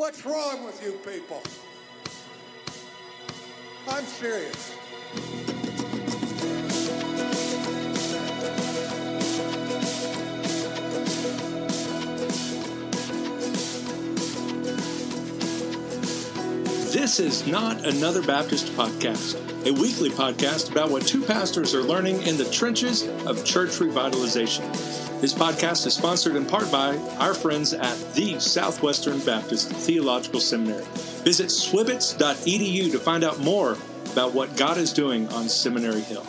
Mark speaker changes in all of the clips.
Speaker 1: What's wrong with you people? I'm serious.
Speaker 2: This is Not Another Baptist Podcast, a weekly podcast about what two pastors are learning in the trenches of church revitalization. This podcast is sponsored in part by our friends at the Southwestern Baptist Theological Seminary. Visit swbts.edu to find out more about what God is doing on Seminary Hill.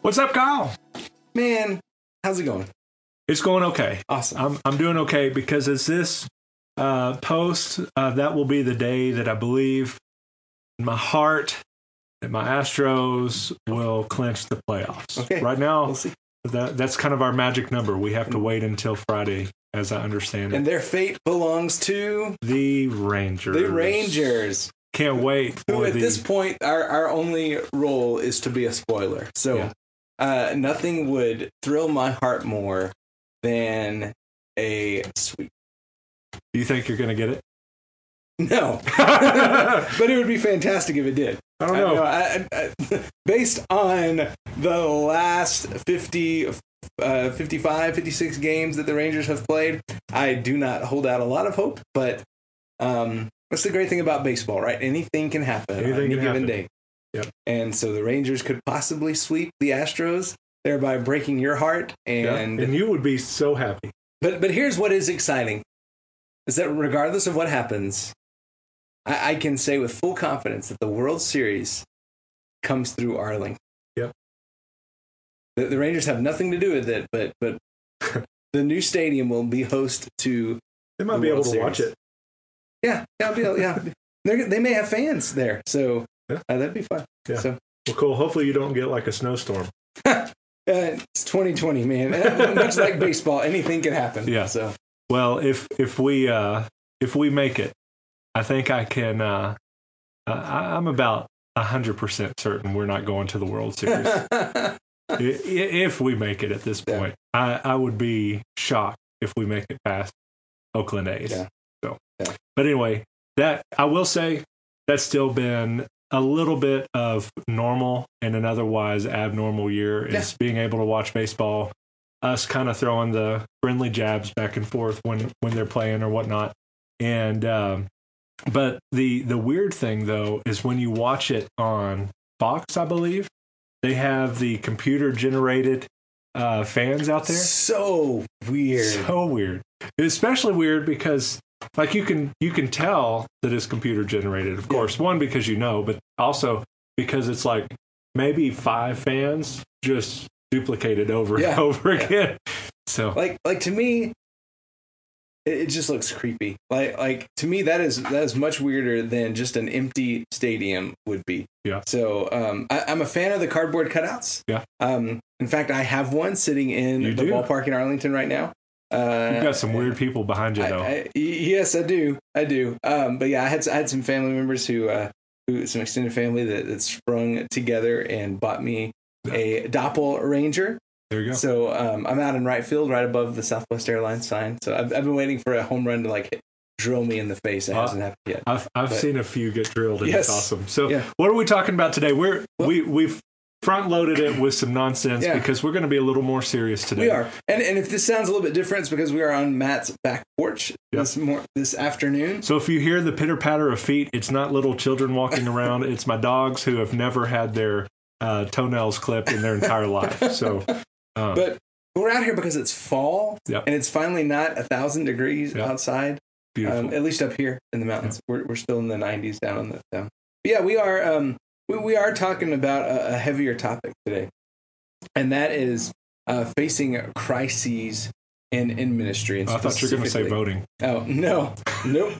Speaker 3: What's up, Kyle?
Speaker 4: Man, how's it going?
Speaker 3: It's going okay.
Speaker 4: Awesome.
Speaker 3: I'm I'm doing okay because as this uh, post, uh, that will be the day that I believe in my heart that my Astros will clinch the playoffs.
Speaker 4: Okay.
Speaker 3: Right now,
Speaker 4: We'll see.
Speaker 3: that that's kind of our magic number. We have to wait until Friday, as I understand it.
Speaker 4: And their fate belongs to
Speaker 3: The Rangers.
Speaker 4: the Rangers.
Speaker 3: Can't wait
Speaker 4: Who at
Speaker 3: the.
Speaker 4: this point our, our only role is to be a spoiler. So
Speaker 3: Yeah.
Speaker 4: uh, nothing would thrill my heart more than a sweep.
Speaker 3: do you think you're going to get it?
Speaker 4: No. But it would be fantastic if it did.
Speaker 3: I don't know.
Speaker 4: I, I, I, based on the last 50, uh, 55, 56 games that the Rangers have played, I do not hold out a lot of hope. But um, that's the great thing about baseball, right? Anything can happen on any given
Speaker 3: happen.
Speaker 4: day.
Speaker 3: Yep.
Speaker 4: And so the Rangers could possibly sweep the Astros, thereby breaking your heart.
Speaker 3: Yeah,
Speaker 4: And
Speaker 3: and you would be so happy.
Speaker 4: but but here's what is exciting: is that regardless of what happens, I, I can say with full confidence that the World Series comes through Arlington.
Speaker 3: Yep.
Speaker 4: The, the Rangers have nothing to do with it, but but the new stadium will be host to
Speaker 3: They might
Speaker 4: The
Speaker 3: be able
Speaker 4: World
Speaker 3: to watch it.
Speaker 4: yeah yeah be- yeah. They're, they may have fans there, so
Speaker 3: Yeah.
Speaker 4: uh, that'd be fun.
Speaker 3: Yeah.
Speaker 4: So
Speaker 3: Well, cool. Hopefully, you don't get like a snowstorm.
Speaker 4: uh, it's 2020, man. Uh, Much like baseball, anything can happen.
Speaker 3: Yeah.
Speaker 4: So
Speaker 3: Well, if if we uh, if we make it, I think I can. Uh, uh, I- I'm about hundred percent certain we're not going to the World Series. If we make it at this
Speaker 4: Yeah.
Speaker 3: point, I, I would be shocked if we make it past Oakland A's.
Speaker 4: Yeah.
Speaker 3: So,
Speaker 4: Yeah.
Speaker 3: but anyway, that I will say that's still been a little bit of normal in an otherwise abnormal year is being able to watch baseball. Us kind of throwing the friendly jabs back and forth when when they're playing or whatnot, and um, but the the weird thing though is when you watch it on Fox, I believe they have the computer generated uh, fans out there.
Speaker 4: so weird.
Speaker 3: So weird. It's especially weird because like you can you can tell that it's computer generated. Of course, one because you know, but also because it's like maybe five fans just duplicated over and over
Speaker 4: Yeah.
Speaker 3: again. So
Speaker 4: like like to me it, just looks creepy. Like like to me that is that is much weirder than just an empty stadium would be.
Speaker 3: Yeah.
Speaker 4: so um I, i'm a fan of the cardboard cutouts.
Speaker 3: Yeah.
Speaker 4: um in fact i have one sitting in
Speaker 3: You
Speaker 4: the
Speaker 3: do?
Speaker 4: ballpark in arlington right now. Uh
Speaker 3: you've got some weird people behind you though.
Speaker 4: I, yes i do. I do. Um but yeah i had i had some family members who uh who some extended family that, that sprung together and bought me a doppel ranger
Speaker 3: there you go.
Speaker 4: so um, I'm out in right field, right above the Southwest Airlines sign. So I've, I've been waiting for a home run to like hit, drill me in the face. It
Speaker 3: Uh,
Speaker 4: hasn't happened yet.
Speaker 3: I've I've
Speaker 4: but-
Speaker 3: seen a few get drilled and
Speaker 4: Yes.
Speaker 3: it's awesome. So
Speaker 4: Yeah.
Speaker 3: what are we talking about today? We're
Speaker 4: Well-
Speaker 3: we we've front loaded it with some nonsense
Speaker 4: Yeah.
Speaker 3: because we're going to be a little more serious today.
Speaker 4: We are, and and if this sounds a little bit different, it's because we are on Matt's back porch
Speaker 3: Yeah.
Speaker 4: this mor- this afternoon.
Speaker 3: So if you hear the pitter patter of feet, it's not little children walking around. It's my dogs who have never had their uh, toenails clipped in their entire life. So, um,
Speaker 4: But we're out here because it's fall,
Speaker 3: Yep.
Speaker 4: and it's finally not a thousand degrees
Speaker 3: Yep.
Speaker 4: outside.
Speaker 3: beautiful.
Speaker 4: Um, at least up here in the mountains, we're we're still in the 90s down in the down. But yeah, we are um we, we are talking about a, a heavier topic today, and that is uh, facing crises in in ministry. And
Speaker 3: I thought you were going to say voting.
Speaker 4: Oh no, nope.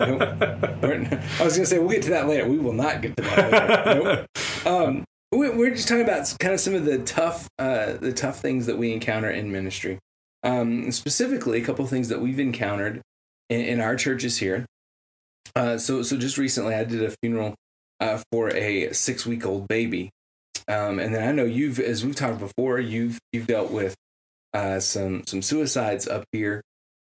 Speaker 4: nope. I was going to say we'll get to that later. We will not get to that later. nope. Um, we're just talking about kind of some of the tough, uh, the tough things that we encounter in ministry. Um, specifically, a couple things that we've encountered in, in our churches here. Uh, so, so just recently, I did a funeral uh, for a six-week-old baby, Um, and then I know you've, as we've talked before, you've you've dealt with uh, some some suicides up here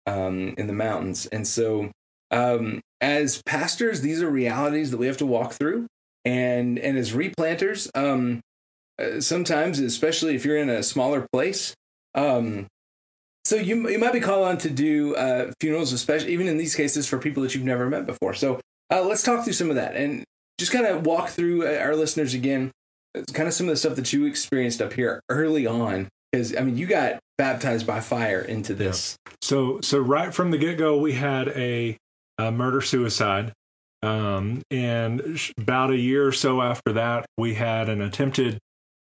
Speaker 4: um, in the mountains, and so um, as pastors, these are realities that we have to walk through, and and as replanters, um, uh, sometimes, especially if you're in a smaller place, um, so you you might be called on to do uh, funerals, especially even in these cases for people that you've never met before. So uh, let's talk through some of that and just kind of walk through uh, our listeners again, kind of some of the stuff that you experienced up here early on. Because I mean, you got baptized by fire into this.
Speaker 3: Yeah. So so right from the get go, we had a, a murder suicide. Um, and about a year or so after that, we had an attempted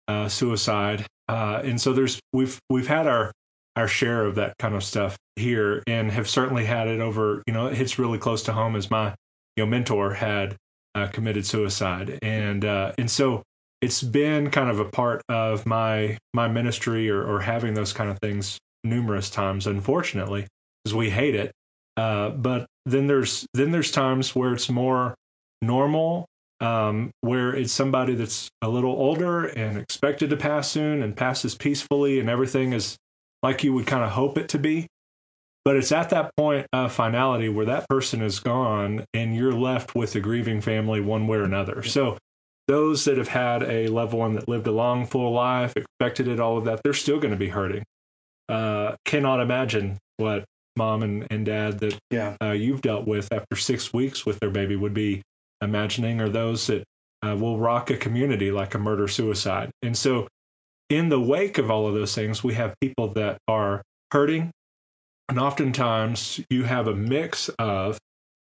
Speaker 3: uh, suicide. Uh, and so there's we've we've had our our share of that kind of stuff here and have certainly had it over you know it hits really close to home as my you know mentor had uh, committed suicide and uh, and so it's been kind of a part of my my ministry or, or having those kind of things numerous times unfortunately because we hate it uh, but then there's then there's times where it's more normal um, where it's somebody that's a little older and expected to pass soon and passes peacefully and everything is like you would kind of hope it to be. But it's at that point of finality where that person is gone and you're left with a grieving family one way or another. So those that have had a loved one that lived a long, full life, expected it, all of that, they're still going to be hurting. Uh, cannot imagine what mom and, and dad that
Speaker 4: yeah.
Speaker 3: uh, you've dealt with after six weeks with their baby would be imagining, or those that uh, will rock a community like a murder suicide. And so in the wake of all of those things, we have people that are hurting. And oftentimes you have a mix of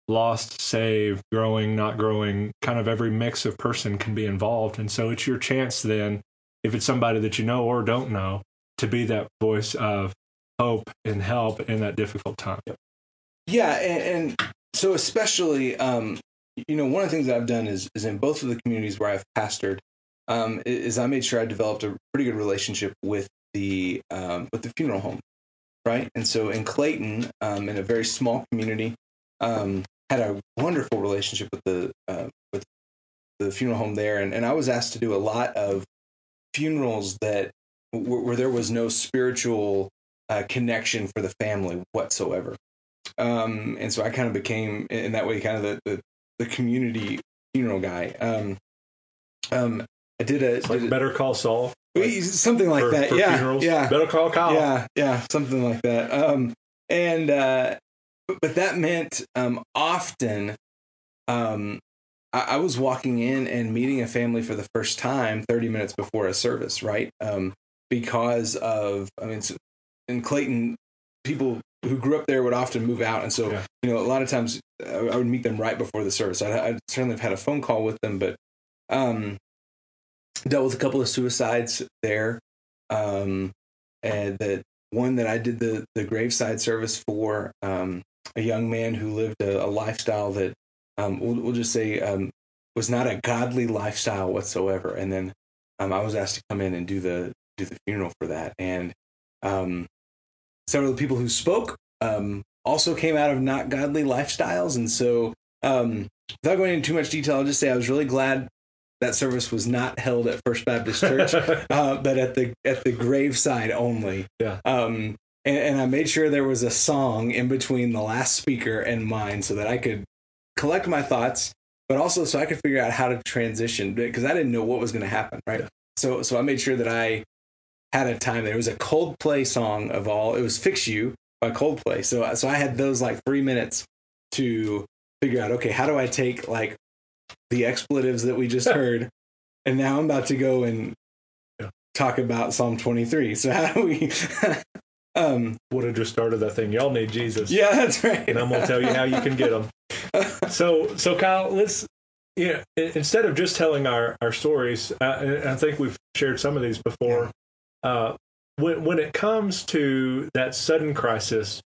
Speaker 3: lost, saved, growing, not growing, kind of every mix of person can be involved. And so it's your chance then, if it's somebody that you know or don't know, to be that voice of hope and help in that difficult time.
Speaker 4: Yeah. And, and so, especially, um, you know, one of the things that I've done is, is in both of the communities where I've pastored, um, is I made sure I developed a pretty good relationship with the um, with the funeral home, right? And so in Clayton, um, in a very small community, um, had a wonderful relationship with the uh, with the funeral home there, and, and I was asked to do a lot of funerals that where, where there was no spiritual uh, connection for the family whatsoever. Um, and so I kind of became in that way kind of the the, the community funeral guy. Um, um, I did a,
Speaker 3: like
Speaker 4: did
Speaker 3: Better Call Saul,
Speaker 4: something like
Speaker 3: for,
Speaker 4: that.
Speaker 3: for
Speaker 4: yeah,
Speaker 3: funerals.
Speaker 4: yeah,
Speaker 3: Better Call Kyle.
Speaker 4: yeah, yeah, something like that. Um, and uh, but, but that meant um, often, um, I, I was walking in and meeting a family for the first time thirty minutes before a service, right? Um, because of, I mean, in Clayton, people who grew up there would often move out, and so
Speaker 3: Yeah.
Speaker 4: you know, a lot of times I, I would meet them right before the service. I, I certainly have had a phone call with them, but um, dealt with a couple of suicides there. Um, and the one that I did the the graveside service for um, a young man who lived a, a lifestyle that um, we'll, we'll just say um, was not a godly lifestyle whatsoever. And then um, I was asked to come in and do the do the funeral for that. And um, several of the people who spoke um, also came out of not godly lifestyles. And so, um, without going into too much detail, I'll just say I was really glad that service was not held at First Baptist Church, uh, but at the at the graveside only.
Speaker 3: Yeah.
Speaker 4: Um, and, and I made sure there was a song in between the last speaker and mine, so that I could collect my thoughts, but also so I could figure out how to transition because I didn't know what was going to happen. Right.
Speaker 3: Yeah.
Speaker 4: So so I made sure that I had a time. There It was a Coldplay song of all. It was "Fix You" by Coldplay. So so I had those like three minutes to figure out. Okay, how do I take like the expletives that we just heard, and now I'm about to go and
Speaker 3: Yeah.
Speaker 4: talk about Psalm 23. So how do we? um,
Speaker 3: Would have just started that thing. Y'all need Jesus.
Speaker 4: yeah, that's right.
Speaker 3: and I'm gonna tell you how you can get them. So, so Kyle, let's you know, instead of just telling our our stories, uh, and I think we've shared some of these before. Uh, when when it comes to that sudden crisis,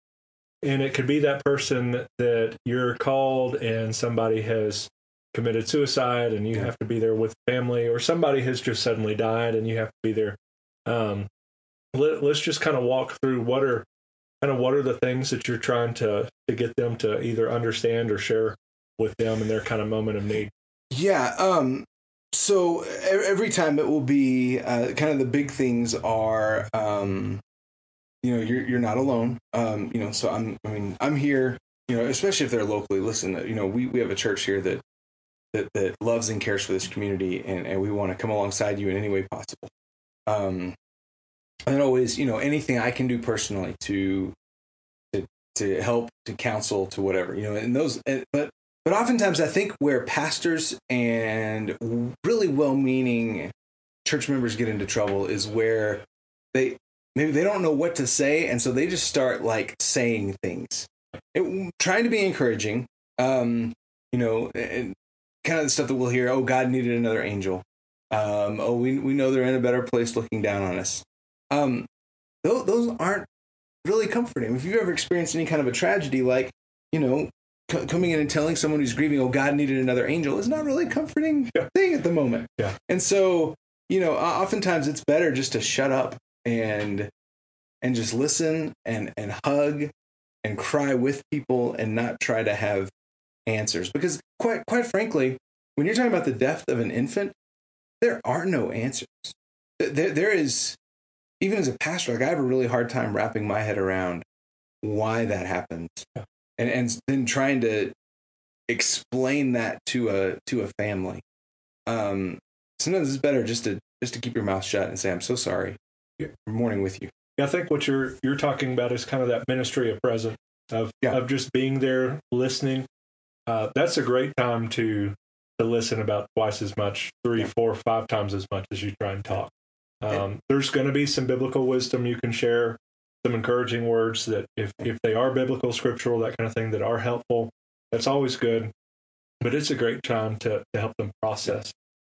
Speaker 3: and it could be that person that you're called, and somebody has committed suicide, and you have to be there with family, or somebody has just suddenly died, and you have to be there. Um, let, let's just kind of walk through what are kind of what are the things that you're trying to to get them to either understand or share with them in their kind of moment of need.
Speaker 4: Yeah. Um, so every time it will be uh, kind of the big things are um, you know you're you're not alone. Um, you know so i'm i mean i'm here you know especially if they're locally listen you know we, we have a church here that that that loves and cares for this community and, and we want to come alongside you in any way possible. Um and always you know anything i can do personally to to to help to counsel to whatever you know and those and, but but oftentimes i think where pastors and really well-meaning church members get into trouble is where they maybe they don't know what to say and so they just start like saying things. It, trying to be encouraging um you know and kind of the stuff that we'll hear oh god needed another angel. Um oh we, we know they're in a better place looking down on us. Um those, those aren't really comforting. If you've ever experienced any kind of a tragedy like you know c- coming in and telling someone who's grieving oh god needed another angel is not really a comforting
Speaker 3: Yeah.
Speaker 4: thing at the moment
Speaker 3: Yeah.
Speaker 4: and so you know oftentimes it's better just to shut up and and just listen and and hug and cry with people and not try to have answers because quite quite frankly when you're talking about the death of an infant there are no answers there, there is even as a pastor like i have a really hard time wrapping my head around why that happens. And and then trying to explain that to a to a family um sometimes it's better just to just to keep your mouth shut and say i'm so sorry
Speaker 3: Yeah.
Speaker 4: i'm mourning with you Yeah,
Speaker 3: I think what you're you're talking about is kind of that ministry of present of
Speaker 4: Yeah.
Speaker 3: of just being there, listening. Uh, that's a great time to to listen about twice as much, three,
Speaker 4: Yeah.
Speaker 3: four, five times as much as you try and talk. Um, there's going to be some biblical wisdom you can share, some encouraging words that if if they are biblical, scriptural, that kind of thing, that are helpful. That's always good. But it's a great time to to help them process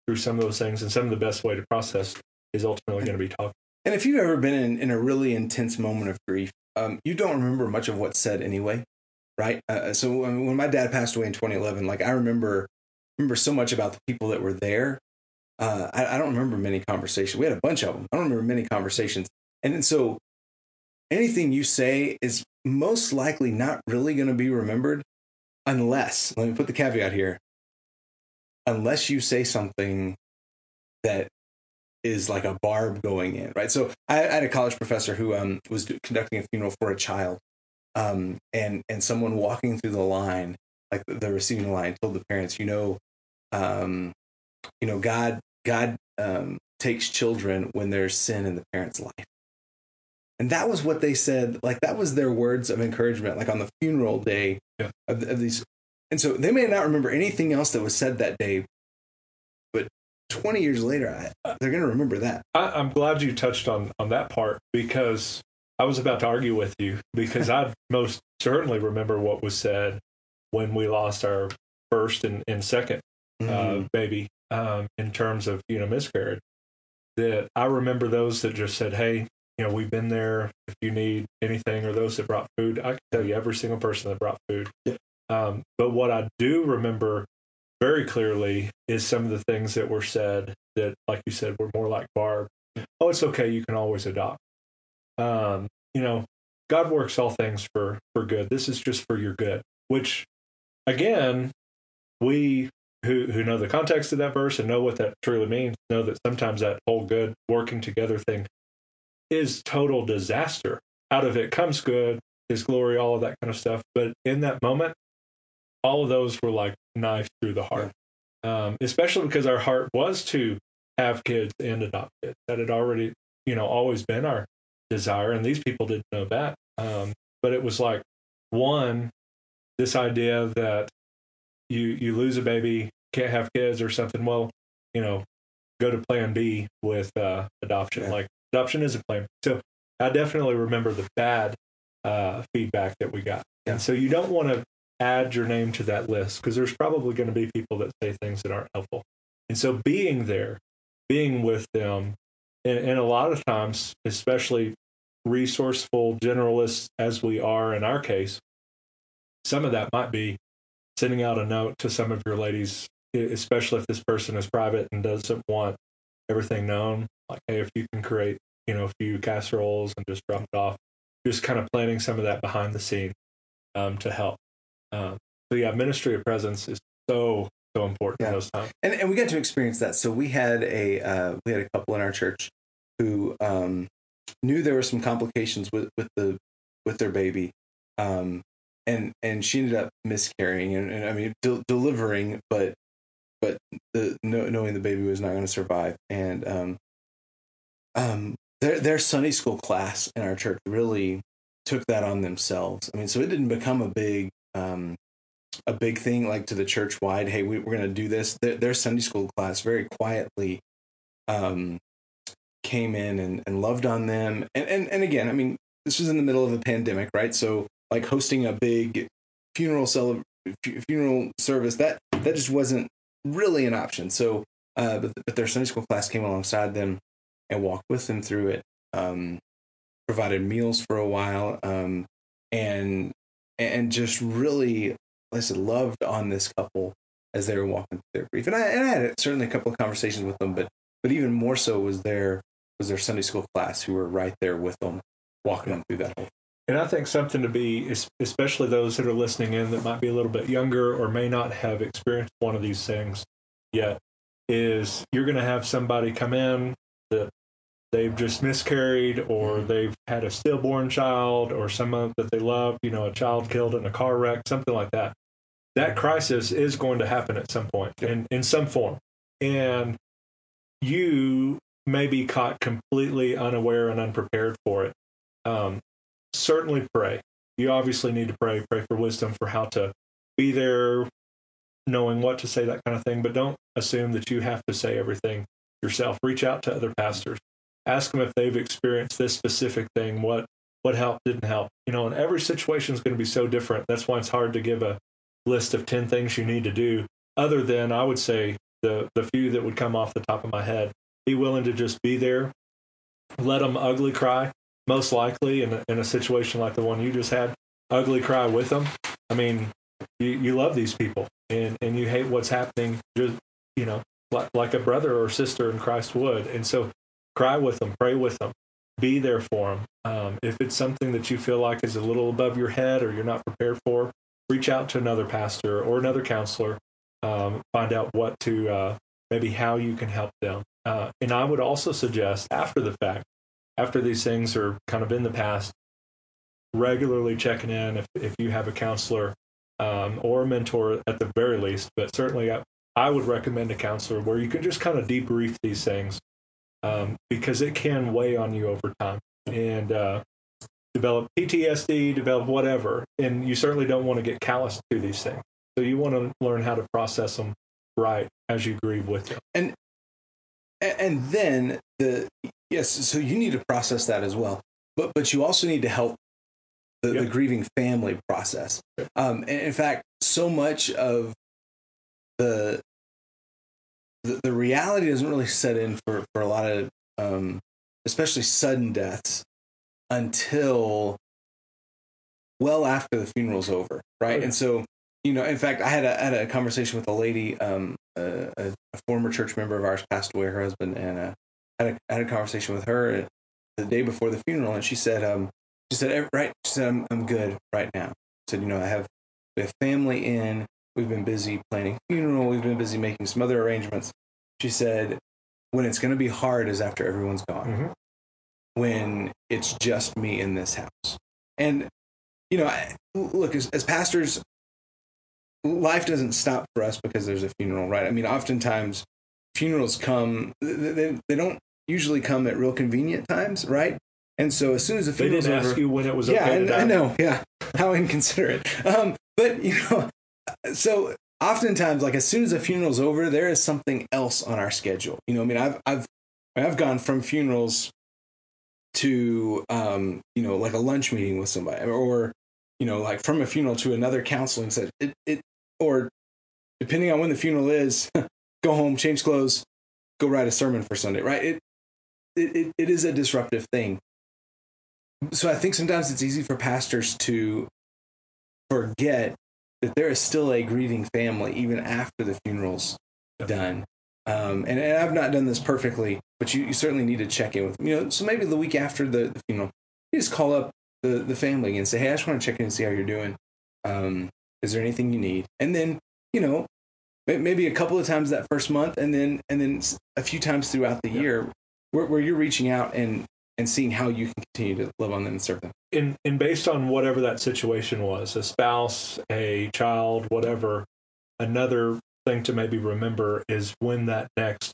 Speaker 3: through some of those things, and some of the best way to process is ultimately going to be talking.
Speaker 4: And if you've ever been in, in a really intense moment of grief, um, you don't remember much of what's said anyway, right? Uh, so I mean, when my dad passed away in 2011, like I remember remember so much about the people that were there. Uh, I, I don't remember many conversations. We had a bunch of them. I don't remember many conversations. And then so anything you say is most likely not really going to be remembered unless, let me put the caveat here, unless you say something that is like a barb going in, right? So I, had a college professor who um, was conducting a funeral for a child, um, and and someone walking through the line, like the, the receiving line, told the parents, you know, um, you know, God God um, takes children when there's sin in the parent's life, and that was what they said. Like that was their words of encouragement, like on the funeral day
Speaker 3: Yeah.
Speaker 4: of, of these. And so they may not remember anything else that was said that day, but 20 years later, I, they're going to remember that.
Speaker 3: I, I'm glad you touched on on that part because I was about to argue with you because I most certainly remember what was said when we lost our first and, and second uh,
Speaker 4: Mhm.
Speaker 3: baby um, in terms of you know miscarriage. That I remember those that just said, "Hey, you know, we've been there. If you need anything, or those that brought food, I can tell you every single person that brought food." Um, but what I do remember very clearly is some of the things that were said that, like you said, were more like Barb. Oh, it's okay. You can always adopt. Um, you know, God works all things for for good. This is just for your good. Which, again, we who who know the context of that verse and know what that truly means know that sometimes that whole good working together thing is total disaster. Out of it comes good, His glory, all of that kind of stuff. But in that moment, all of those were like knives through the heart. Um, especially because our heart was to have kids and adopt kids. That had already, you know, always been our desire, and these people didn't know that. Um, but it was like one, this idea that you you lose a baby, can't have kids or something. Well, you know, go to Plan B with uh, adoption.
Speaker 4: Yeah.
Speaker 3: Like adoption is a plan. So I definitely remember the bad uh, feedback that we got,
Speaker 4: Yeah.
Speaker 3: and so you don't want to add your name to that list because there's probably going to be people that say things that aren't helpful. And so being there, being with them, and, and a lot of times, especially resourceful generalists as we are in our case, some of that might be sending out a note to some of your ladies, especially if this person is private and doesn't want everything known. Like, hey, if you can create, you know, a few casseroles and just drop it off, just kind of planning some of that behind the scene um, to help. Um, so yeah, ministry of presence is so so important
Speaker 4: Yeah.
Speaker 3: in those times.
Speaker 4: and and we got to experience that. So we had a uh, we had a couple in our church who um, knew there were some complications with with the with their baby, um, and and she ended up miscarrying and, and I mean del- delivering, but but the no, knowing the baby was not going to survive, and um, um, their their Sunday school class in our church really took that on themselves. I mean, so it didn't become a big um, a big thing like to the church wide. Hey, we, we're going to do this. Their, their Sunday school class very quietly um, came in and, and loved on them. And, and and again, I mean, this was in the middle of a pandemic, right? So like hosting a big funeral cele- funeral service that that just wasn't really an option. So, uh, but, but their Sunday school class came alongside them and walked with them through it. Um, provided meals for a while, um, and and just really, I said, loved on this couple as they were walking through their grief. And I and I had certainly a couple of conversations with them, but but even more so was their was their Sunday school class who were right there with them, walking them through that whole.
Speaker 3: And I think something to be, especially those that are listening in that might be a little bit younger or may not have experienced one of these things yet, is you're going to have somebody come in that they've just miscarried or they've had a stillborn child or someone that they love, you know, a child killed in a car wreck, something like that. That crisis is going to happen at some point in, in some form. And you may be caught completely unaware and unprepared for it. Um, certainly pray. You obviously need to pray, pray for wisdom for how to be there, knowing what to say, that kind of thing. But don't assume that you have to say everything yourself. Reach out to other pastors. Ask them if they've experienced this specific thing, what what helped, didn't help. You know, and every situation is going to be so different. That's why it's hard to give a list of 10 things you need to do, other than I would say the, the few that would come off the top of my head. Be willing to just be there, let them ugly cry, most likely in a, in a situation like the one you just had, ugly cry with them. I mean, you, you love these people and, and you hate what's happening, just, you know, like, like a brother or sister in Christ would. And so cry with them, pray with them, be there for them. Um, if it's something that you feel like is a little above your head or you're not prepared for, reach out to another pastor or another counselor, um, find out what to, uh, maybe how you can help them. Uh, and I would also suggest after the fact, after these things are kind of in the past, regularly checking in if, if you have a counselor um, or a mentor at the very least. But certainly, I, would recommend a counselor where you can just kind of debrief these things um, because it can weigh on you over time and uh, develop PTSD, develop whatever. And you certainly don't want to get callous to these things. So you want to learn how to process them right as you grieve with them.
Speaker 4: and and then the yes so you need to process that as well but but you also need to help the, the grieving family process um and in fact so much of the, the the reality doesn't really set in for for a lot of um especially sudden deaths until well after the funeral's over right? And so you know in fact i had a, I had a conversation with a lady um a, a, a former church member of ours passed away her husband and uh had a, had a conversation with her the day before the funeral and she said um she said right she said i'm, I'm good right now. Said you know i have we have family in we've been busy planning funeral. We've been busy making some other arrangements. She said when it's going to be hard is after everyone's gone.
Speaker 3: Mhm.
Speaker 4: when it's just me in this house. And you know I, look as, as pastors life doesn't stop for us because there's a funeral right? I mean oftentimes funerals come they, they, don't usually come at real convenient times right? And so as soon as the
Speaker 3: funeral,
Speaker 4: They
Speaker 3: didn't
Speaker 4: over,
Speaker 3: ask you when it was
Speaker 4: yeah,
Speaker 3: okay
Speaker 4: I, I know. Yeah, how inconsiderate. Um, but you know, so oftentimes, like as soon as the funeral's over, there is something else on our schedule. You know, I mean, I've I've I've gone from funerals to um, you know, like a lunch meeting with somebody, or you know, like from a funeral to another counseling set. It it or depending on when the funeral is, go home, change clothes, go write a sermon for Sunday. Right? It it, it is a disruptive thing so I think sometimes it's easy for pastors to forget that there is still a grieving family even after the funeral's done. Um, and, and I've not done this perfectly, but you, you certainly need to check in with them. You know, so maybe the week after the, the funeral, you just call up the, the family and say, Hey, I just want to check in and see how you're doing. Um, is there anything you need? And then, you know, maybe a couple of times that first month, and then and then a few times throughout the year, where, where you're reaching out and and seeing how you can continue to love on them and serve them.
Speaker 3: And and based on whatever that situation was, a spouse, a child, whatever, another thing to maybe remember is when that next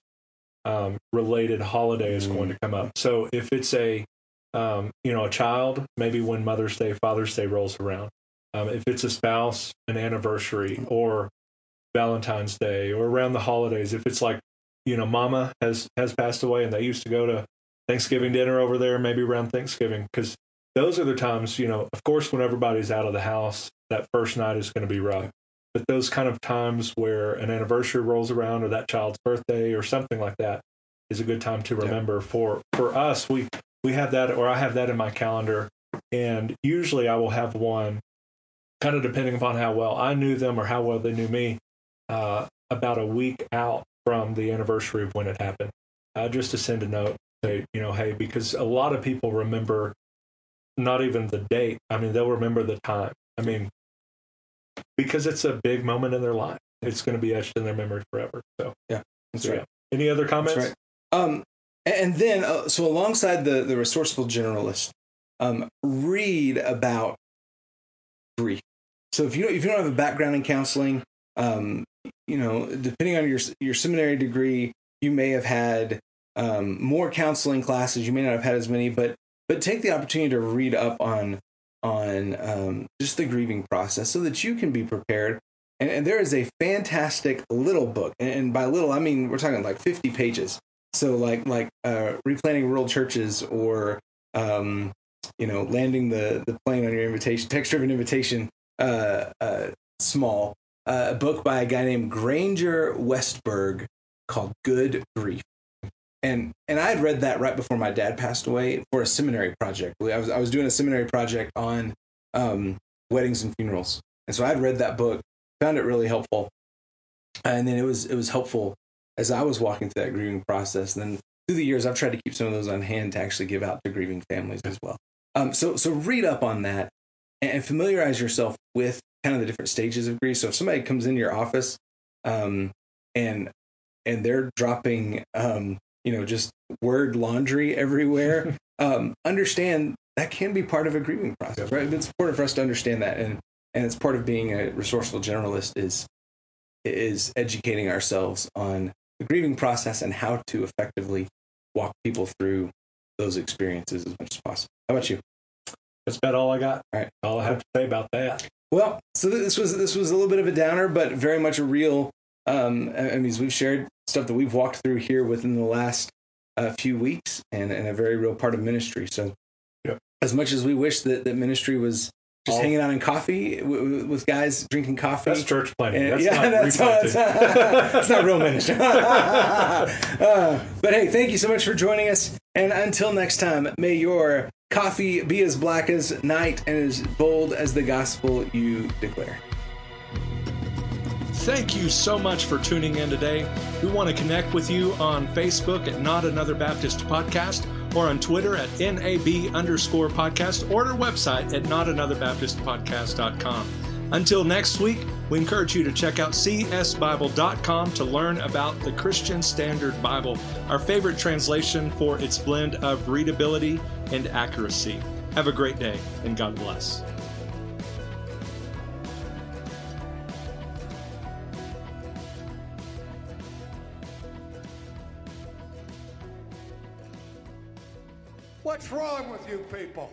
Speaker 3: um, related holiday is going to come up. So if it's a um, you know a child, maybe when Mother's Day, Father's Day rolls around. Um, if it's a spouse, an anniversary, or Valentine's Day, or around the holidays, if it's like you know Mama has has passed away and they used to go to Thanksgiving dinner over there, maybe around Thanksgiving, because those are the times you know. Of course, when everybody's out of the house, that first night is going to be rough but those kind of times where an anniversary rolls around or that child's birthday or something like that is a good time to remember yeah. for for us we we have that or i have that in my calendar and usually i will have one kind of depending upon how well i knew them or how well they knew me uh, about a week out from the anniversary of when it happened uh, just to send a note say you know hey because a lot of people remember not even the date i mean they'll remember the time i mean because it's a big moment in their life. It's going to be etched in their memory forever. So
Speaker 4: yeah, that's
Speaker 3: so,
Speaker 4: right.
Speaker 3: Yeah. Any other comments?
Speaker 4: Right. Um, and then uh, so alongside the the resourceful generalist, um, read about grief. So if you don't, if you don't have a background in counseling, um, you know, depending on your your seminary degree, you may have had um, more counseling classes. You may not have had as many, but but take the opportunity to read up on on um, just the grieving process so that you can be prepared. And, and there is a fantastic little book, and, by little I mean we're talking like 50 pages. So like like uh, replanting rural churches or um, you know landing the the plane on your invitation, text driven invitation, uh, uh, small. Uh, a book by a guy named Granger Westberg called Good Grief and and I had read that right before my dad passed away for a seminary project. I was I was doing a seminary project on um, weddings and funerals, and so I had read that book, found it really helpful, and then it was it was helpful as I was walking through that grieving process. And then through the years, I've tried to keep some of those on hand to actually give out to grieving families as well. Um, so so read up on that and familiarize yourself with kind of the different stages of grief. So if somebody comes into your office um, and and they're dropping um, you know just word laundry everywhere. Um, understand that can be part of a grieving process right? It's important for us to understand that and and it's part of being a resourceful generalist is is educating ourselves on the grieving process and how to effectively walk people through those experiences as much as possible. How about you?
Speaker 3: That's about all i got.
Speaker 4: All right.
Speaker 3: All i have to say about that.
Speaker 4: Well so this was this was a little bit of a downer but very much a real um, I mean, we've shared stuff that we've walked through here within the last uh, few weeks and, and a very real part of ministry. So,
Speaker 3: yep.
Speaker 4: as much as we wish that, that ministry was just All, hanging out in coffee w- with guys drinking coffee.
Speaker 3: That's church planting. That's
Speaker 4: yeah,
Speaker 3: not
Speaker 4: that's, that's, that's not real ministry. uh, but hey, thank you so much for joining us. And until next time, may your coffee be as black as night and as bold as the gospel you declare.
Speaker 2: Thank you so much for tuning in today. We want to connect with you on Facebook at Not Another Baptist Podcast or on Twitter at NAB underscore podcast or our website at notanotherbaptistpodcast.com. Until next week, we encourage you to check out csbible.com to learn about the Christian Standard Bible, our favorite translation for its blend of readability and accuracy. Have a great day and God bless.
Speaker 1: What's wrong with you people?